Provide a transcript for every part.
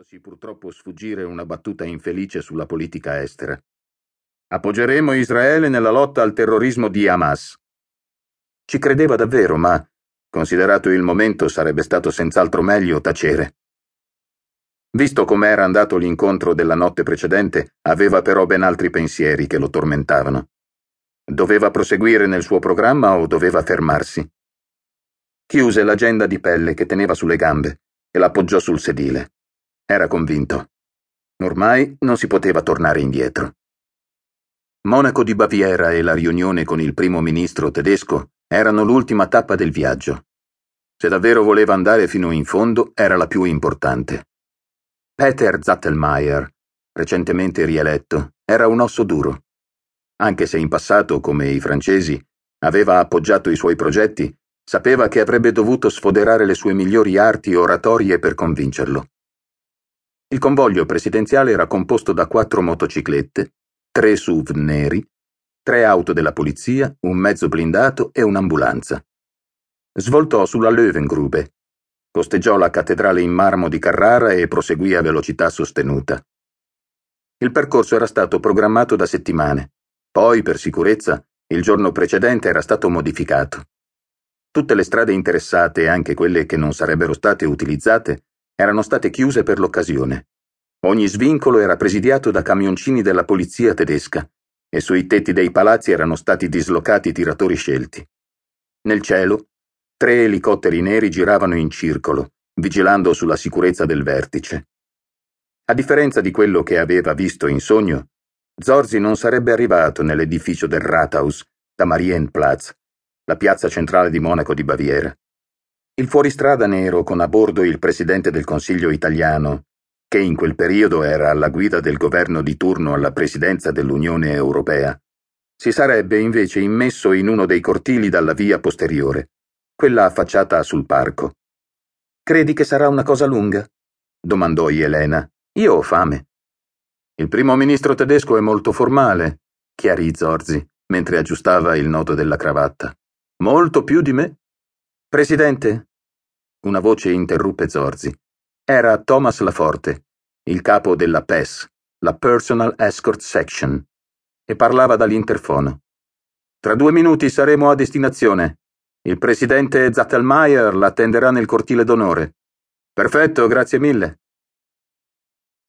lasciandosi purtroppo sfuggire una battuta infelice sulla politica estera. Appoggeremo Israele nella lotta al terrorismo di Hamas. Ci credeva davvero, ma, considerato il momento, sarebbe stato senz'altro meglio tacere. Visto com'era andato l'incontro della notte precedente, aveva però ben altri pensieri che lo tormentavano. Doveva proseguire nel suo programma o doveva fermarsi? Chiuse l'agenda di pelle che teneva sulle gambe e l'appoggiò sul sedile. Era convinto. Ormai non si poteva tornare indietro. Monaco di Baviera e la riunione con il primo ministro tedesco erano l'ultima tappa del viaggio. Se davvero voleva andare fino in fondo, era la più importante. Peter Zattelmeier, recentemente rieletto, era un osso duro. Anche se in passato, come i francesi, aveva appoggiato i suoi progetti, sapeva che avrebbe dovuto sfoderare le sue migliori arti oratorie per convincerlo. Il convoglio presidenziale era composto da quattro motociclette, tre SUV neri, tre auto della polizia, un mezzo blindato e un'ambulanza. Svoltò sulla Löwengrube, costeggiò la cattedrale in marmo di Carrara e proseguì a velocità sostenuta. Il percorso era stato programmato da settimane, poi, per sicurezza, il giorno precedente era stato modificato. Tutte le strade interessate, anche quelle che non sarebbero state utilizzate, erano state chiuse per l'occasione. Ogni svincolo era presidiato da camioncini della polizia tedesca e sui tetti dei palazzi erano stati dislocati tiratori scelti. Nel cielo, tre elicotteri neri giravano in circolo, vigilando sulla sicurezza del vertice. A differenza di quello che aveva visto in sogno, Zorzi non sarebbe arrivato nell'edificio del Rathaus, da Marienplatz, la piazza centrale di Monaco di Baviera. Il fuoristrada nero con a bordo il presidente del Consiglio italiano, che in quel periodo era alla guida del governo di turno alla presidenza dell'Unione Europea, si sarebbe invece immesso in uno dei cortili dalla via posteriore, quella affacciata sul parco. Credi che sarà una cosa lunga? domandò Elena. Io ho fame. Il primo ministro tedesco è molto formale, chiarì Zorzi, mentre aggiustava il nodo della cravatta. Molto più di me. Presidente, una voce interruppe Zorzi. Era Thomas Laforte, il capo della PES, la Personal Escort Section, e parlava dall'interfono. Tra due minuti saremo a destinazione. Il presidente Zattelmeier l'attenderà nel cortile d'onore. Perfetto, grazie mille.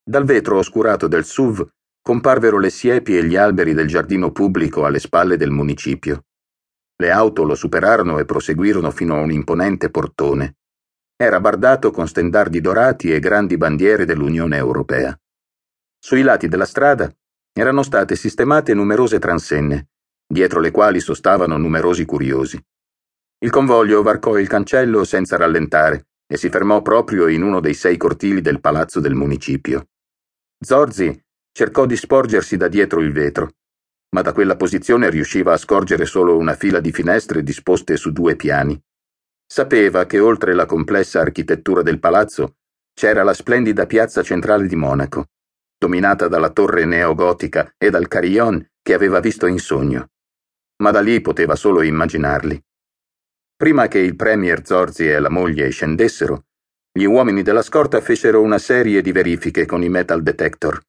Dal vetro oscurato del SUV comparvero le siepi e gli alberi del giardino pubblico alle spalle del municipio. Le auto lo superarono e proseguirono fino a un imponente portone. Era bardato con stendardi dorati e grandi bandiere dell'Unione Europea. Sui lati della strada erano state sistemate numerose transenne, dietro le quali sostavano numerosi curiosi. Il convoglio varcò il cancello senza rallentare e si fermò proprio in uno dei sei cortili del palazzo del municipio. Zorzi cercò di sporgersi da dietro il vetro, ma da quella posizione riusciva a scorgere solo una fila di finestre disposte su due piani. Sapeva che oltre la complessa architettura del palazzo c'era la splendida piazza centrale di Monaco, dominata dalla torre neogotica e dal carillon che aveva visto in sogno. Ma da lì poteva solo immaginarli. Prima che il premier Zorzi e la moglie scendessero, gli uomini della scorta fecero una serie di verifiche con i metal detector.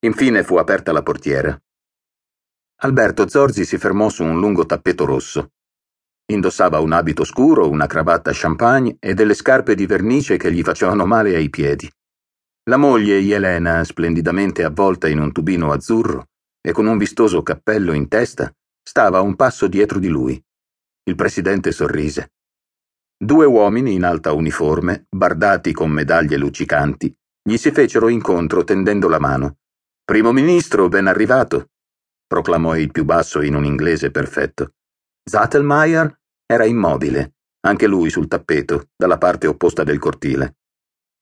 Infine fu aperta la portiera. Alberto Zorzi si fermò su un lungo tappeto rosso. Indossava un abito scuro, una cravatta champagne e delle scarpe di vernice che gli facevano male ai piedi. La moglie Elena, splendidamente avvolta in un tubino azzurro e con un vistoso cappello in testa, stava a un passo dietro di lui. Il presidente sorrise. Due uomini in alta uniforme, bardati con medaglie luccicanti, gli si fecero incontro tendendo la mano. Primo ministro, ben arrivato, proclamò il più basso in un inglese perfetto. Zattelmeier era immobile, anche lui sul tappeto, dalla parte opposta del cortile.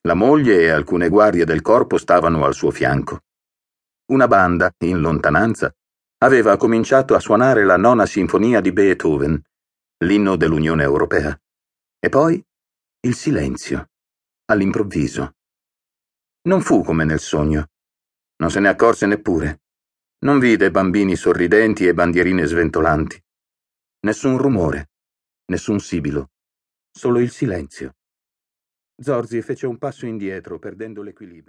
La moglie e alcune guardie del corpo stavano al suo fianco. Una banda, in lontananza, aveva cominciato a suonare la nona sinfonia di Beethoven, l'inno dell'Unione Europea. E poi il silenzio, all'improvviso. Non fu come nel sogno. Non se ne accorse neppure. Non vide bambini sorridenti e bandierine sventolanti. Nessun rumore nessun sibilo, solo il silenzio. Zorzi fece un passo indietro, perdendo l'equilibrio.